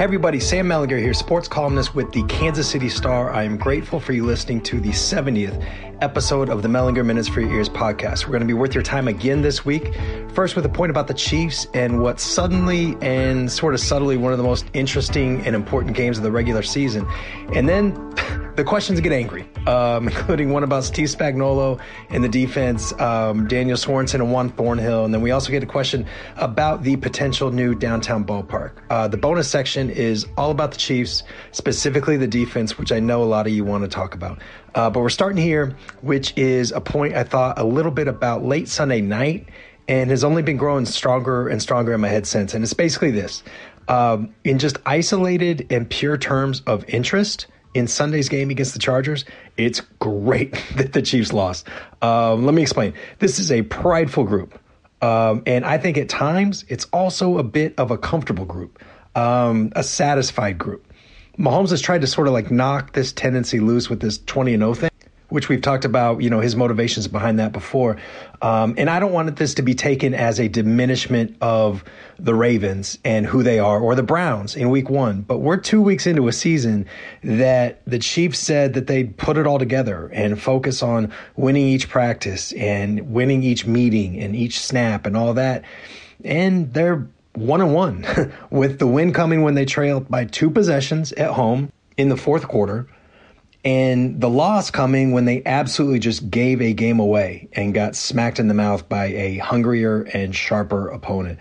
Hey everybody, Sam Mellinger here, sports columnist with the Kansas City Star. I am grateful for you listening to the 70th episode of the Mellinger Minutes for Your Ears podcast. We're going to be worth your time again this week. First, with a point about the Chiefs and what suddenly and sort of subtly one of the most interesting and important games of the regular season. And then the questions get angry, um, including one about Steve Spagnuolo and the defense, um, Daniel Sorensen and Juan Thornhill. And then we also get a question about the potential new downtown ballpark. Uh, the bonus section is all about the Chiefs, specifically the defense, which I know a lot of you want to talk about. Uh, but we're starting here, which is a point I thought a little bit about late Sunday night and has only been growing stronger and stronger in my head since. And it's basically this um, in just isolated and pure terms of interest in Sunday's game against the Chargers, it's great that the Chiefs lost. Um, let me explain. This is a prideful group. Um, and I think at times it's also a bit of a comfortable group, um, a satisfied group. Mahomes has tried to sort of like knock this tendency loose with this 20 and 0 thing which we've talked about, you know, his motivations behind that before. Um, and I don't want this to be taken as a diminishment of the Ravens and who they are or the Browns in week one. But we're two weeks into a season that the Chiefs said that they'd put it all together and focus on winning each practice and winning each meeting and each snap and all that. And they're one and one with the win coming when they trailed by two possessions at home in the fourth quarter and the loss coming when they absolutely just gave a game away and got smacked in the mouth by a hungrier and sharper opponent.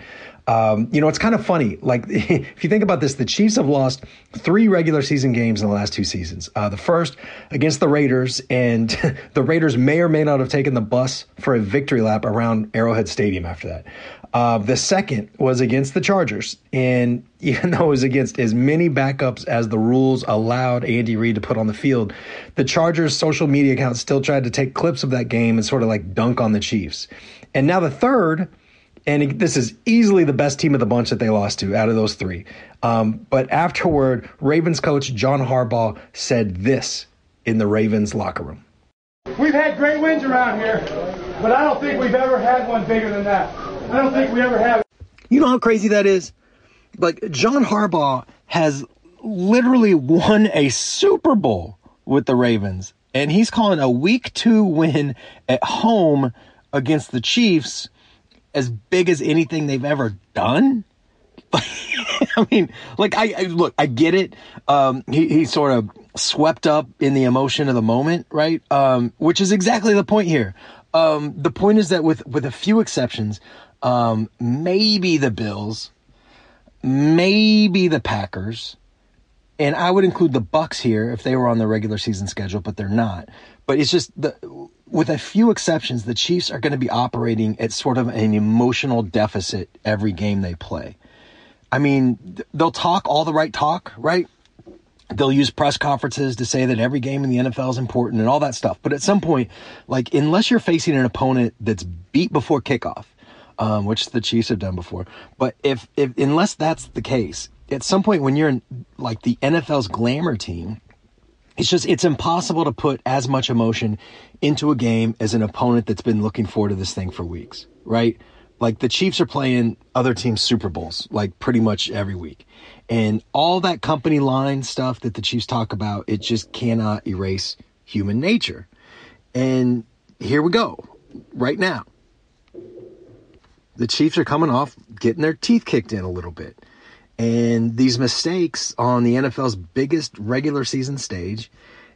Um, you know, it's kind of funny. Like, if you think about this, the Chiefs have lost three regular season games in the last two seasons. Uh, the first against the Raiders, and the Raiders may or may not have taken the bus for a victory lap around Arrowhead Stadium after that. Uh, the second was against the Chargers, and even though it was against as many backups as the rules allowed Andy Reid to put on the field, the Chargers' social media account still tried to take clips of that game and sort of like dunk on the Chiefs. And now the third, and this is easily the best team of the bunch that they lost to out of those three. Um, but afterward, Ravens coach John Harbaugh said this in the Ravens locker room. We've had great wins around here, but I don't think we've ever had one bigger than that. I don't think we ever have. You know how crazy that is? Like, John Harbaugh has literally won a Super Bowl with the Ravens, and he's calling a week two win at home against the Chiefs as big as anything they've ever done. I mean, like I, I, look, I get it. Um, he he sort of swept up in the emotion of the moment, right? Um, which is exactly the point here. Um, the point is that with with a few exceptions, um, maybe the Bills, maybe the Packers, and I would include the Bucs here if they were on the regular season schedule, but they're not. But it's just the with a few exceptions, the Chiefs are going to be operating at sort of an emotional deficit every game they play. I mean, they'll talk all the right talk, right? They'll use press conferences to say that every game in the NFL is important and all that stuff. But at some point, like, unless you're facing an opponent that's beat before kickoff, um, which the Chiefs have done before. But if, if unless that's the case, at some point when you're in like the NFL's glamour team, it's just it's impossible to put as much emotion into a game as an opponent that's been looking forward to this thing for weeks, right? Like the Chiefs are playing other teams Super Bowls like pretty much every week. And all that company line stuff that the Chiefs talk about, it just cannot erase human nature. And here we go, right now the Chiefs are coming off getting their teeth kicked in a little bit. And these mistakes on the NFL's biggest regular season stage.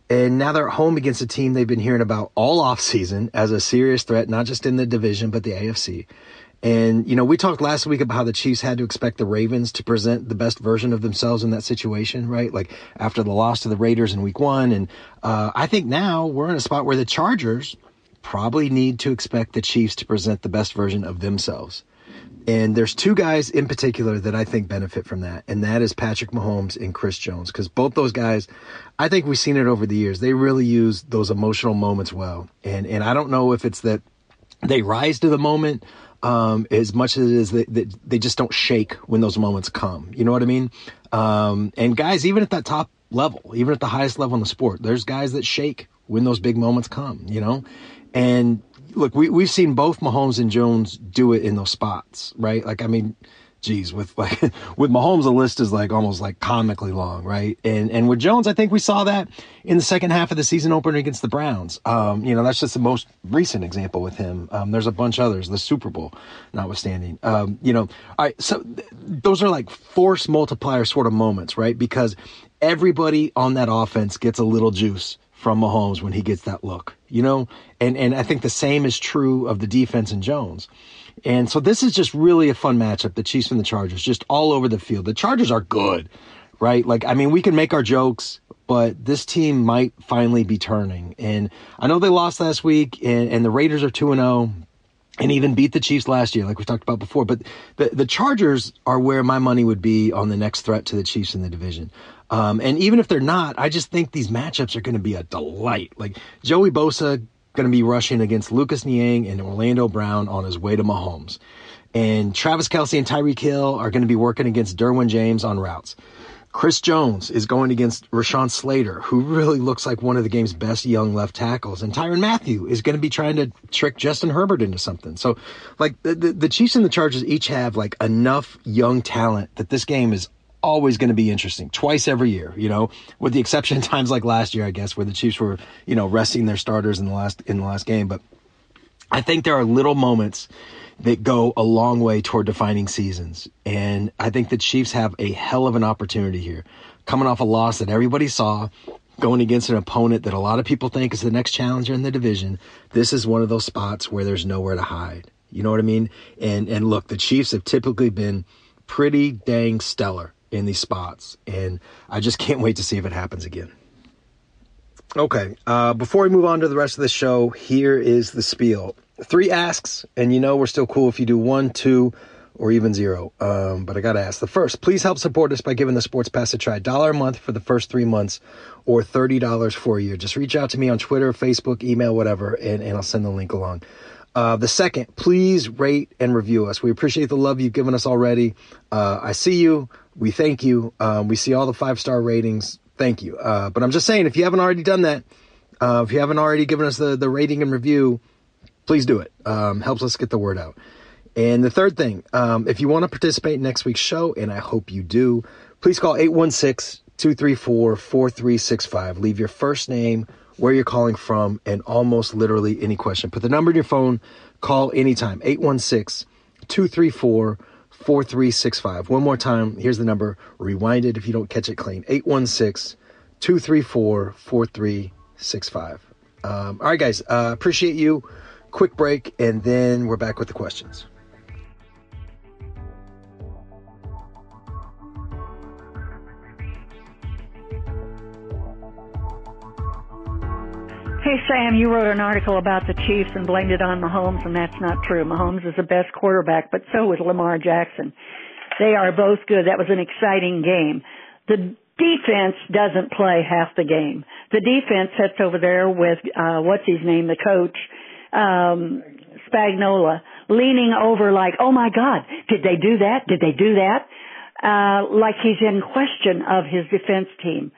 And now they're at home against a team they've been hearing about all offseason as a serious threat, not just in the division, but the AFC. And, you know, we talked last week about how the Chiefs had to expect the Ravens to present the best version of themselves in that situation, right? Like after the loss to the Raiders in week one. And uh, I think now we're in a spot where the Chargers probably need to expect the Chiefs to present the best version of themselves. And there's two guys in particular that I think benefit from that, and that is Patrick Mahomes and Chris Jones. Because both those guys, I think we've seen it over the years. They really use those emotional moments well. And and I don't know if it's that they rise to the moment um, as much as it is that, that, they just don't shake when those moments come. You know what I mean? Um, and guys, even at that top level, even at the highest level in the sport, there's guys that shake when those big moments come. You know, and look, we, we've seen both Mahomes and Jones do it in those spots, right? Like, I mean, geez, with like with Mahomes, the list is like almost like comically long, right? And and with Jones, I think we saw that in the second half of the season opener against the Browns. Um, you know, that's just the most recent example with him. Um, there's a bunch others, the Super Bowl notwithstanding. Um, you know, all right, so th- those are like force multiplier sort of moments, right? Because everybody on that offense gets a little juice from Mahomes when he gets that look, you know? And and I think the same is true of the defense and Jones. And so this is just really a fun matchup, the Chiefs and the Chargers, just all over the field. The Chargers are good, right? Like, I mean, we can make our jokes, but this team might finally be turning. And I know they lost last week, and, and the Raiders are 2 0 and even beat the Chiefs last year, like we talked about before. But the, the Chargers are where my money would be on the next threat to the Chiefs in the division. Um, and even if they're not, I just think these matchups are going to be a delight. Like Joey Bosa going to be rushing against Lucas Niang and Orlando Brown on his way to Mahomes. And Travis Kelce and Tyreek Hill are going to be working against Derwin James on routes. Chris Jones is going against Rashawn Slater, who really looks like one of the game's best young left tackles. And Tyrann Mathieu is going to be trying to trick Justin Herbert into something. So, like, the, the, the Chiefs and the Chargers each have, like, enough young talent that this game is always going to be interesting twice every year, you know, with the exception of times like last year, I guess, where the Chiefs were, you know, resting their starters in the last, in the last game. But I think there are little moments that go a long way toward defining seasons. And I think the Chiefs have a hell of an opportunity here. Coming off a loss that everybody saw, going against an opponent that a lot of people think is the next challenger in the division, this is one of those spots where there's nowhere to hide. You know what I mean? And and look, the Chiefs have typically been pretty dang stellar in these spots. And I just can't wait to see if it happens again. Okay, uh, before we move on to the rest of the show, here is the spiel. Three asks, and you know we're still cool if you do one, two, or even zero. Um, but I gotta ask. The first, please help support us by giving the Sports Pass a try. Dollar a month for the first three months, or thirty dollars for a year. Just reach out to me on Twitter, Facebook, email, whatever, and, and I'll send the link along. Uh, the second, please rate and review us. We appreciate the love you've given us already. Uh, I see you. We thank you. Um, we see all the five star ratings. Thank you. Uh, but I'm just saying, if you haven't already done that, uh, if you haven't already given us the, the rating and review, please do it. Um, helps us get the word out. And the third thing, um, if you want to participate in next week's show, and I hope you do, please call 816 234 4365. Leave your first name where you're calling from, and almost literally any question. Put the number in your phone, call anytime 816 234 4365. One more time, here's the number. Rewind it if you don't catch it clean 816 234 4365. Um, all right, guys, uh, appreciate you. Quick break, and then we're back with the questions. Hey, Sam, you wrote an article about the Chiefs and blamed it on Mahomes, and that's not true. Mahomes is the best quarterback, but so is Lamar Jackson. They are both good. That was an exciting game. The defense doesn't play half the game. The defense sits over there with, uh, what's his name, the coach, um, Spagnuolo, leaning over like, oh my God, did they do that? Did they do that? Uh, like he's in question of his defense team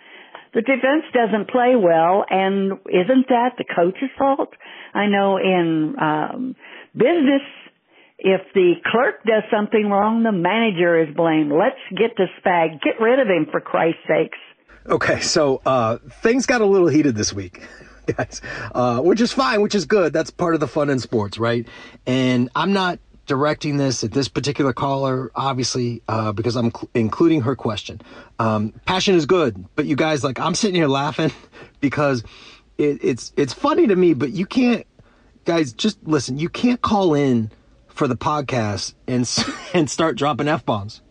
the defense doesn't play well, and isn't that the coach's fault? I know in um, business, if the clerk does something wrong, the manager is blamed. Let's get to Spag. Get rid of him, for Christ's sakes. Okay, so uh, things got a little heated this week. Guys, uh, which is fine, which is good. That's part of the fun in sports, right? And I'm not directing this at this particular caller, obviously, uh, because I'm cl- including her question. Um, passion is good, but you guys, like, I'm sitting here laughing because it, it's it's funny to me, but you can't, guys, just listen. You can't call in for the podcast and and start dropping f bombs,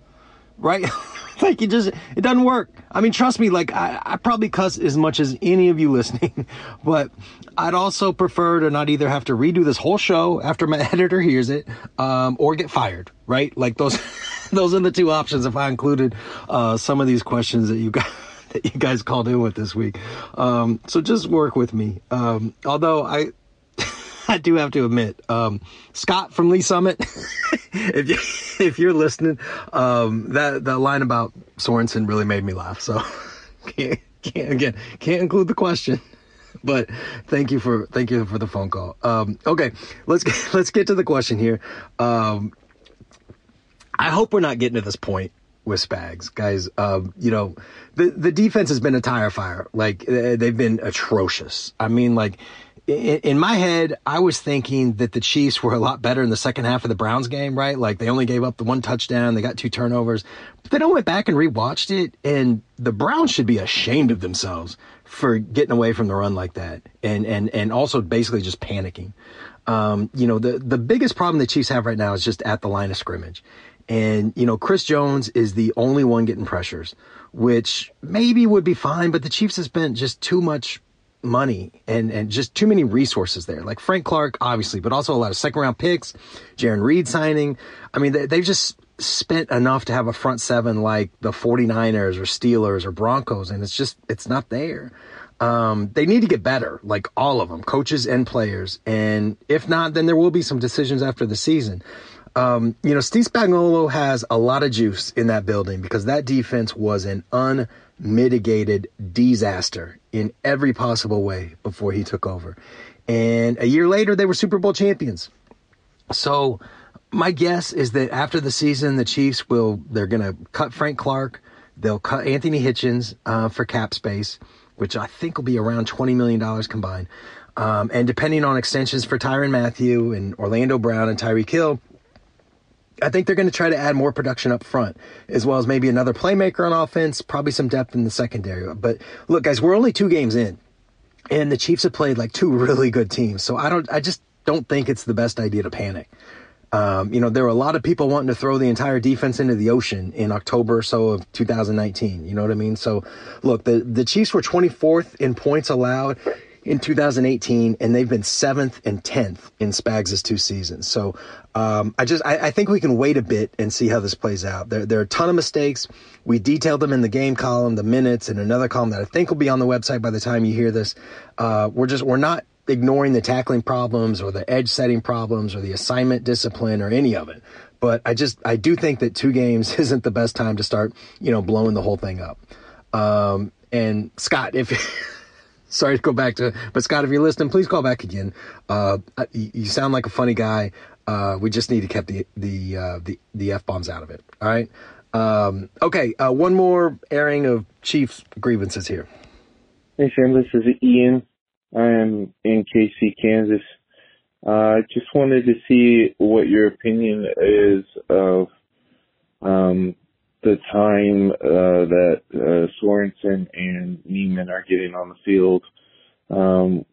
right? like it just it doesn't work. I mean, trust me. Like I, I probably cuss as much as any of you listening, but I'd also prefer to not either have to redo this whole show after my editor hears it, um, or get fired. Right? Like those, those are the two options. If I included uh, some of these questions that you got. That you guys called in with this week, um, so just work with me. Um, although I, I do have to admit, um, Scott from Lee's Summit, if you, if you're listening, um, that that line about Sorensen really made me laugh. So can't, can't again can't include the question, but thank you for thank you for the phone call. Um, okay, let's get, let's get to the question here. Um, I hope we're not getting to this point with Spags, guys. Um, you know, the the defense has been a tire fire. Like they've been atrocious. I mean, like in, my head, I was thinking that the Chiefs were a lot better in the second half of the Browns game, right? Like they only gave up the one touchdown, they got two turnovers. But then I went back and rewatched it, and the Browns should be ashamed of themselves for getting away from the run like that, and and and also basically just panicking. Um, you know, the the biggest problem the Chiefs have right now is just at the line of scrimmage. And, you know, Chris Jones is the only one getting pressures, which maybe would be fine, but the Chiefs have spent just too much money and, and just too many resources there. Like Frank Clark, obviously, but also a lot of second round picks, Jarran Reed signing. I mean, they, they've just spent enough to have a front seven like the 49ers or Steelers or Broncos, and it's just, it's not there. Um, they need to get better, like all of them, coaches and players. And if not, then there will be some decisions after the season. Um, you know, Steve Spagnuolo has a lot of juice in that building because that defense was an unmitigated disaster in every possible way before he took over. And a year later, they were Super Bowl champions. So my guess is that after the season, the Chiefs will, they're going to cut Frank Clark. They'll cut Anthony Hitchens uh, for cap space, which I think will be around $20 million combined. Um, and depending on extensions for Tyrann Mathieu and Orlando Brown and Tyreek Hill, I think they're going to try to add more production up front, as well as maybe another playmaker on offense, probably some depth in the secondary. But look, guys, we're only two games in, and the Chiefs have played like two really good teams. So I don't, I just don't think it's the best idea to panic. Um, you know, there were a lot of people wanting to throw the entire defense into the ocean in October or so of 2019. You know what I mean? So, look, the, the Chiefs were 24th in points allowed in 2018, and they've been seventh and 10th in Spags' two seasons. So um, I just I, I, think we can wait a bit and see how this plays out. There, there are a ton of mistakes. We detailed them in the game column, the minutes, and another column that I think will be on the website by the time you hear this. Uh, we're just we're not ignoring the tackling problems or the edge setting problems or the assignment discipline or any of it. But I just I do think that two games isn't the best time to start you know blowing the whole thing up. Um, and Scott, if sorry to go back to, but Scott, if you're listening, please call back again. Uh, you sound like a funny guy. Uh, we just need to keep the the uh, the the f bombs out of it. All right. Um, okay. Uh, one more airing of Chiefs grievances here. Hey Sam, this is Ian. I am in KC, Kansas. I uh, just wanted to see what your opinion is of um, the time uh, that uh, Sorensen and Niemann are getting on the field, um,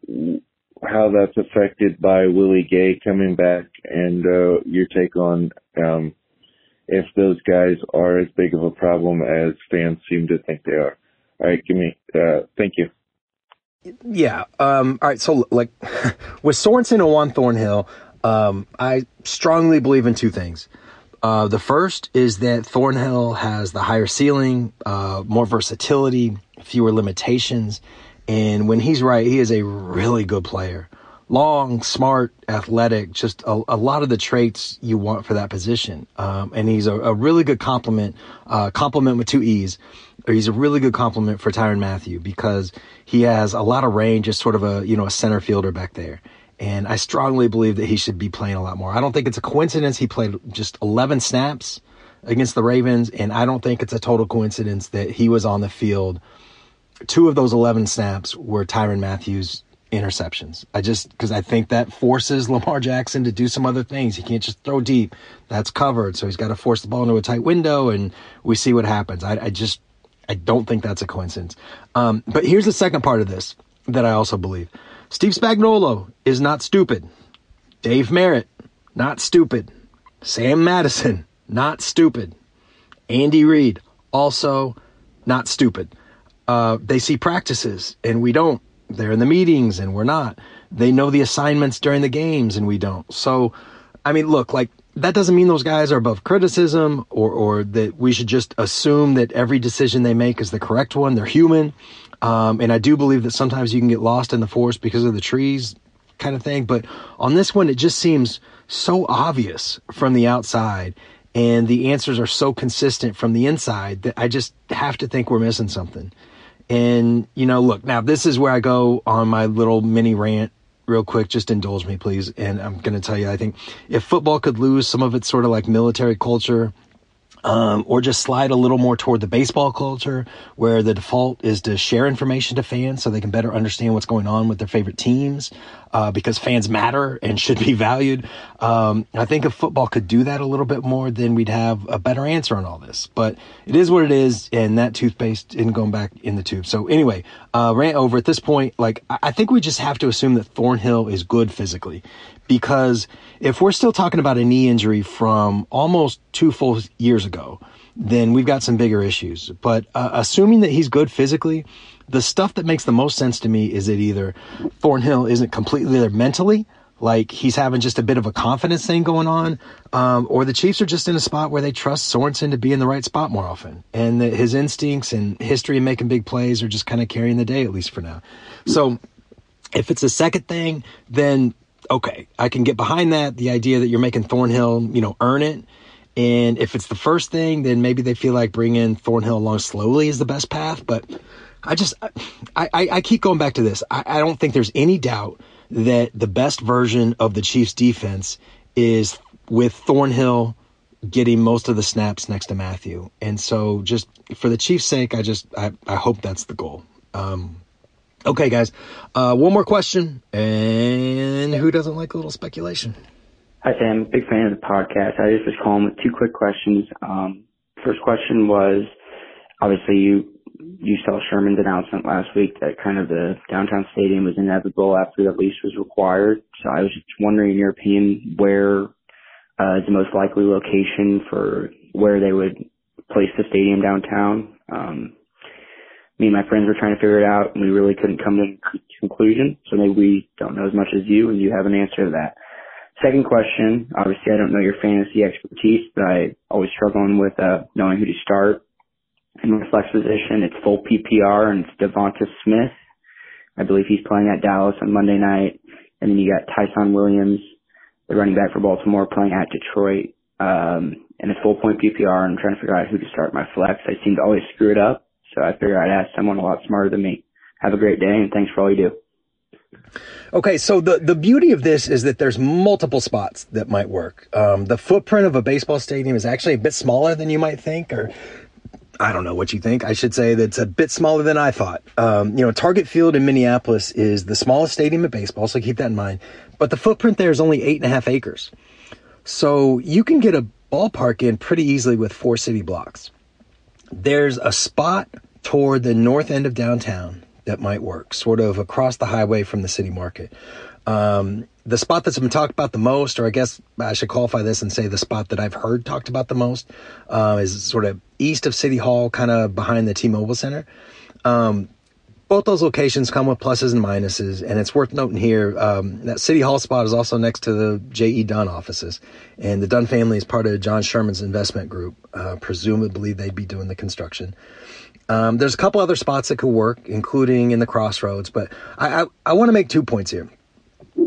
how that's affected by Willie Gay coming back, and uh, your take on um, if those guys are as big of a problem as fans seem to think they are. All right, give me. Uh, thank you. Yeah. Um, all right. So, like, with Sorensen and Juan Thornhill, um, I strongly believe in two things. Uh, the first is that Thornhill has the higher ceiling, uh, more versatility, fewer limitations. And when he's right, he is a really good player. Long, smart, athletic, just a, a lot of the traits you want for that position. Um, and he's a, a, really good complement, uh, complement with two E's. He's a really good complement for Tyrann Mathieu because he has a lot of range as sort of a, you know, a center fielder back there. And I strongly believe that he should be playing a lot more. I don't think it's a coincidence he played just 11 snaps against the Ravens, and I don't think it's a total coincidence that he was on the field. Two of those 11 snaps were Tyrann Mathieu's interceptions. I just, because I think that forces Lamar Jackson to do some other things. He can't just throw deep. That's covered. So he's got to force the ball into a tight window, and we see what happens. I, I just, I don't think that's a coincidence. Um, but here's the second part of this that I also believe. Steve Spagnuolo is not stupid. Dave Merritt, not stupid. Sam Madison, not stupid. Andy Reid, also not stupid. Uh, they see practices and we don't. They're in the meetings and we're not. They know the assignments during the games and we don't. So, I mean, look, like that doesn't mean those guys are above criticism or, or that we should just assume that every decision they make is the correct one. They're human. Um, and I do believe that sometimes you can get lost in the forest because of the trees kind of thing. But on this one, it just seems so obvious from the outside and the answers are so consistent from the inside that I just have to think we're missing something. And, you know, look, now this is where I go on my little mini rant real quick. Just indulge me, please. And I'm going to tell you, I think if football could lose some of its sort of like military culture um, or just slide a little more toward the baseball culture where the default is to share information to fans so they can better understand what's going on with their favorite teams uh, because fans matter and should be valued. Um, I think if football could do that a little bit more, then we'd have a better answer on all this. But it is what it is, and that toothpaste isn't going back in the tube. So anyway, uh, rant over. At this point, like I think we just have to assume that Thornhill is good physically because if we're still talking about a knee injury from almost two full years ago, then we've got some bigger issues. But uh, assuming that he's good physically, the stuff that makes the most sense to me is that either Thornhill isn't completely there mentally, like he's having just a bit of a confidence thing going on, um, or the Chiefs are just in a spot where they trust Sorensen to be in the right spot more often, and that his instincts and history of making big plays are just kind of carrying the day at least for now. So if it's a second thing, then okay, I can get behind that. The idea that you're making Thornhill, you know, earn it. And if it's the first thing, then maybe they feel like bringing Thornhill along slowly is the best path. But I just, I, I, I keep going back to this. I, I don't think there's any doubt that the best version of the Chiefs defense is with Thornhill getting most of the snaps next to Mathieu. And so just for the Chiefs' sake, I just, I, I hope that's the goal. Um, okay, guys, uh, one more question. And who doesn't like a little speculation? Hi, Sam. Big fan of the podcast. I just was calling with two quick questions. Um, first question was, obviously you you saw Sherman's announcement last week that kind of the downtown stadium was inevitable after the lease was required. So I was just wondering, in your opinion, where uh, is the most likely location for where they would place the stadium downtown? Um, me and my friends were trying to figure it out, and we really couldn't come to a conclusion. So maybe we don't know as much as you, and you have an answer to that. Second question, obviously I don't know your fantasy expertise, but I always struggling with uh, knowing who to start in my flex position. It's full PPR and it's Devonta Smith. I believe he's playing at Dallas on Monday night. And then you got Ty'Son Williams, the running back for Baltimore, playing at Detroit. Um, and it's full point PPR. I'm trying to figure out who to start my flex. I seem to always screw it up. So I figure I'd ask someone a lot smarter than me. Have a great day and thanks for all you do. Okay, so the, the beauty of this is that there's multiple spots that might work. Um, the footprint of a baseball stadium is actually a bit smaller than you might think, or I don't know what you think. I should say that it's a bit smaller than I thought. Um, you know, Target Field in Minneapolis is the smallest stadium in baseball, so keep that in mind. But the footprint there is only eight and a half acres. So you can get a ballpark in pretty easily with four city blocks. There's a spot toward the north end of downtown that might work, sort of across the highway from the city market. Um, the spot that's been talked about the most, or I guess I should qualify this and say the spot that I've heard talked about the most, uh, is sort of east of City Hall, kind of behind the T-Mobile Center. Um, both those locations come with pluses and minuses, and it's worth noting here um, that City Hall spot is also next to the J.E. Dunn offices, and the Dunn family is part of John Sherman's investment group. Uh, presumably, they'd be doing the construction. Um, there's a couple other spots that could work, including in the crossroads, but I, I, I want to make two points here.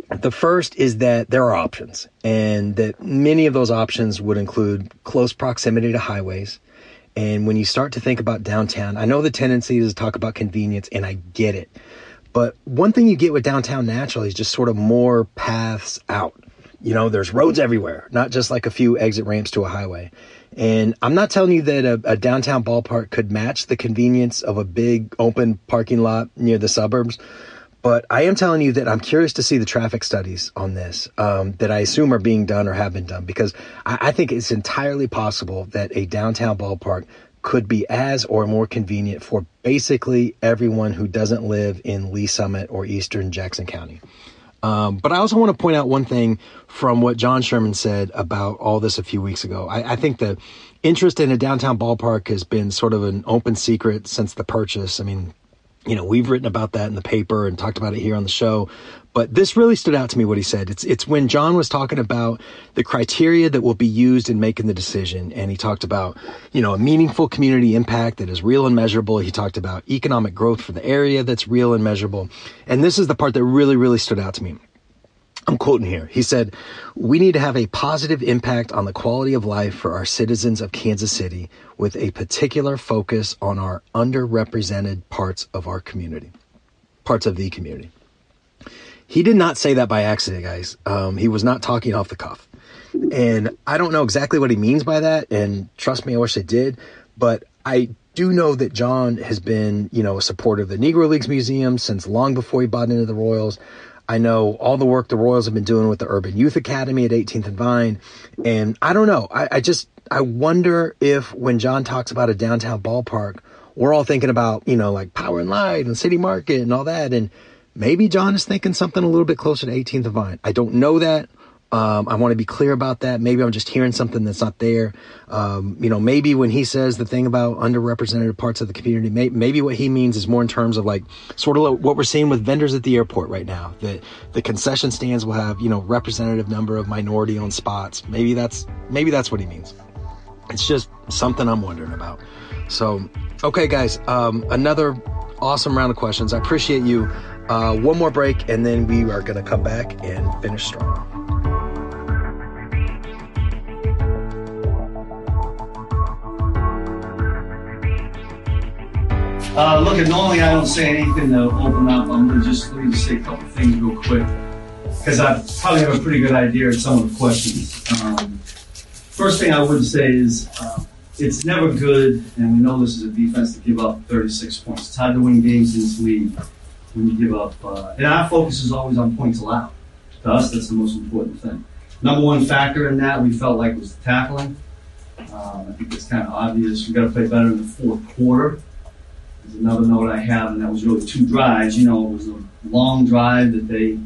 The first is that there are options, and that many of those options would include close proximity to highways. And when you start to think about downtown, I know the tendency is to talk about convenience, and I get it. But one thing you get with downtown naturally is just sort of more paths out. You know, there's roads everywhere, not just like a few exit ramps to a highway. And I'm not telling you that a, a, downtown ballpark could match the convenience of a big open parking lot near the suburbs, but I am telling you that I'm curious to see the traffic studies on this um, that I assume are being done or have been done because I, I think it's entirely possible that a downtown ballpark could be as or more convenient for basically everyone who doesn't live in Lee's Summit or Eastern Jackson County. Um, but I also want to point out one thing from what John Sherman said about all this a few weeks ago. I, I think the interest in a downtown ballpark has been sort of an open secret since the purchase. I mean, you know, we've written about that in the paper and talked about it here on the show. But this really stood out to me what he said. It's it's when John was talking about the criteria that will be used in making the decision and he talked about, you know, a meaningful community impact that is real and measurable. He talked about economic growth for the area that's real and measurable. And this is the part that really really stood out to me. I'm quoting here. He said, We need to have a positive impact on the quality of life for our citizens of Kansas City with a particular focus on our underrepresented parts of our community, parts of the community. He did not say that by accident, guys. Um, he was not talking off the cuff. And I don't know exactly what he means by that. And trust me, I wish I did. But I do know that John has been, you know, a supporter of the Negro Leagues Museum since long before he bought into the Royals. I know all the work the Royals have been doing with the Urban Youth Academy at 18th and Vine. And I don't know. I, I just, I wonder if when John talks about a downtown ballpark, we're all thinking about, you know, like Power and Light and City Market and all that. And maybe John is thinking something a little bit closer to 18th and Vine. I don't know that. Um, I want to be clear about that. Maybe I'm just hearing something that's not there. Um, you know, maybe when he says the thing about underrepresented parts of the community, may, maybe what he means is more in terms of like sort of like what we're seeing with vendors at the airport right now. That the concession stands will have you know representative number of minority owned spots. Maybe that's maybe that's what he means. It's just something I'm wondering about. So, okay, guys, um, another awesome round of questions. I appreciate you. Uh, one more break, and then we are going to come back and finish strong. Uh, look, normally I don't say anything to open up. I'm gonna just let me just say a couple things real quick because I probably have a pretty good idea of some of the questions. Um, first thing I would say is uh, it's never good, and we know this is a defense to give up 36 points. It's hard to win games in this league when you give up. Uh, and our focus is always on points allowed. To us, that's the most important thing. Number one factor in that we felt like was the tackling. Um, I think it's kind of obvious. We got to play better in the fourth quarter. There's another note I have, and that was really two drives. You know, it was a long drive that they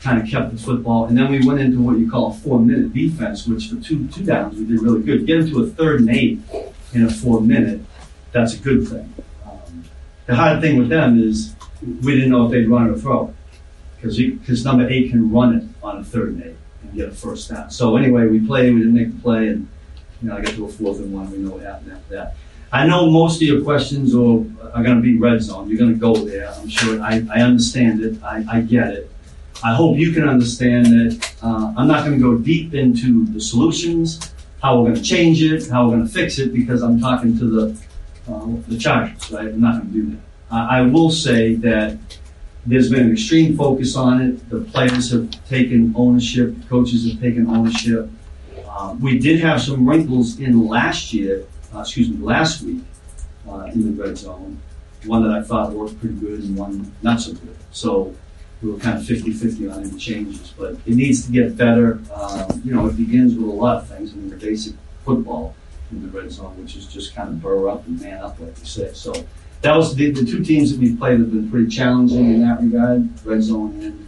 kind of kept the football, and then we went into what you call a four-minute defense, which for two two downs we did really good. Get into a third and eight in a four-minute, that's a good thing. Um, the hard thing with them is we didn't know if they'd run it or throw because because number eight can run it on a third and eight and get a first down. So anyway, we played, we didn't make the play, and you know I got to a fourth and one. We know what happened after that. I know most of your questions are, are going to be red zone. You're going to go there. I'm sure. I, I understand it. I, I get it. I hope you can understand that uh, I'm not going to go deep into the solutions, how we're going to change it, how we're going to fix it, because I'm talking to the uh, the Chargers. Right? I'm not going to do that. I, will say that there's been an extreme focus on it. The players have taken ownership. Coaches have taken ownership. Uh, we did have some wrinkles in last year uh, excuse me, last week uh, in the red zone. One that I thought worked pretty good and one not so good. So we were kind of 50-50 on any changes, but it needs to get better. Um, you know, it begins with a lot of things. I mean, the basic football in the red zone, which is just kind of burr up and man up, like you say. So that was the, the two teams that we played have been pretty challenging in that regard, red zone and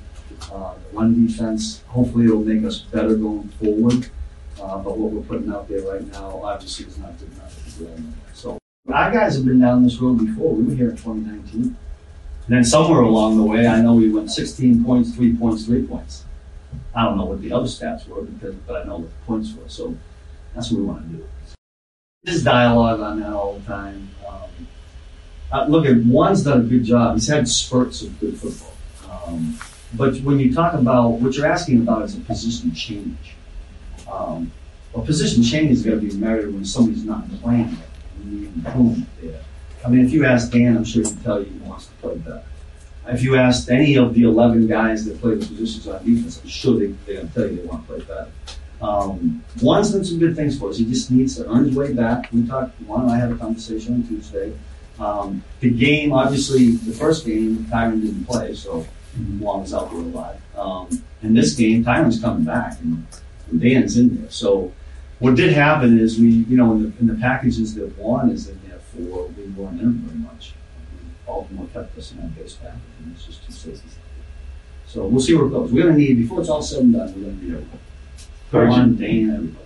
uh, run defense. Hopefully, it'll make us better going forward. Uh, but what we're putting out there right now, obviously, is not good enough. So our guys have been down this road before. We were here in 2019. And then somewhere along the way, I know we went 16 points, three points, three points. I don't know what the other stats were, because, but I know what the points were. So that's what we want to do. This dialogue on that all the time. Um, uh, look, at Juan's done a good job. He's had spurts of good football. Um, but when you talk about what you're asking about is a position change. Um, well, position change is going to be measured when somebody's not playing when you improve there. I mean, if you ask Dan, I'm sure he'd tell you he wants to play better. If you asked any of the 11 guys that play the positions on defense, I'm sure they, they're going to tell you they want to play better. Um, Juan's done some good things for us. He just needs to earn his way back. We talked, Juan and I had a conversation on Tuesday. Um, the game, obviously, the first game, Tyrann didn't play, so Juan was out for a lot. Um, in this game, Tyrann's coming back, and, and Dan's in there. So what did happen is we, you know, in the, in the packages that Juan is in there for, we weren't in very much. Baltimore kept us in that base package, and it's just two safety. So we'll see where it goes. We're going to need, before it's all said and done, we're going to need everybody. Juan, Dan, everybody.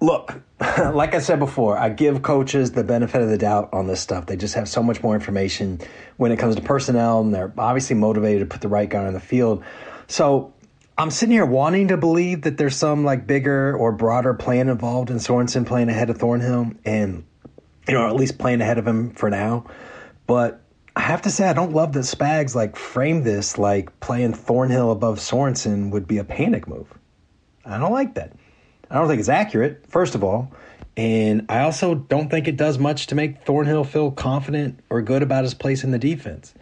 Look, like I said before, I give coaches the benefit of the doubt on this stuff. They just have so much more information when it comes to personnel, and they're obviously motivated to put the right guy on the field. So I'm sitting here wanting to believe that there's some like bigger or broader plan involved in Sorensen playing ahead of Thornhill and you know, at least playing ahead of him for now. But I have to say I don't love that Spags like framed this like playing Thornhill above Sorensen would be a panic move. I don't like that. I don't think it's accurate, first of all. And I also don't think it does much to make Thornhill feel confident or good about his place in the defense.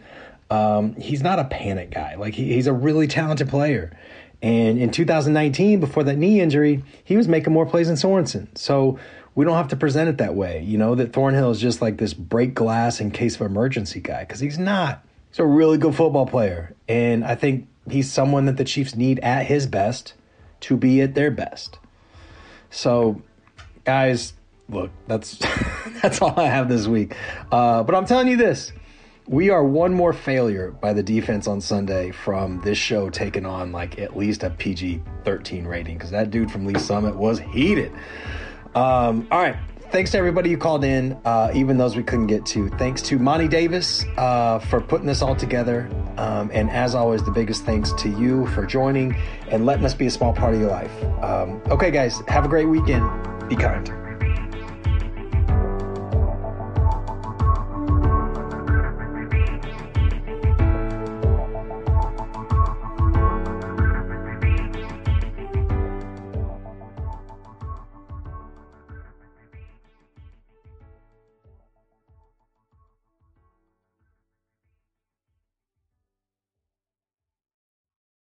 Um, he's not a panic guy. Like he, he's a really talented player. And in 2019, before that knee injury, he was making more plays than Sorensen. So we don't have to present it that way, you know, that Thornhill is just like this break glass in case of emergency guy, because he's not. He's a really good football player. And I think he's someone that the Chiefs need at his best to be at their best. So, guys, look, that's that's all I have this week. Uh, but I'm telling you this: we are one more failure by the defense on Sunday from this show taking on like at least a PG 13 rating because that dude from Lee's Summit was heated. Um, all right. Thanks to everybody who called in, uh, even those we couldn't get to. Thanks to Monty Davis uh, for putting this all together. Um, and as always, the biggest thanks to you for joining and letting us be a small part of your life. Um, okay, guys, have a great weekend. Be kind.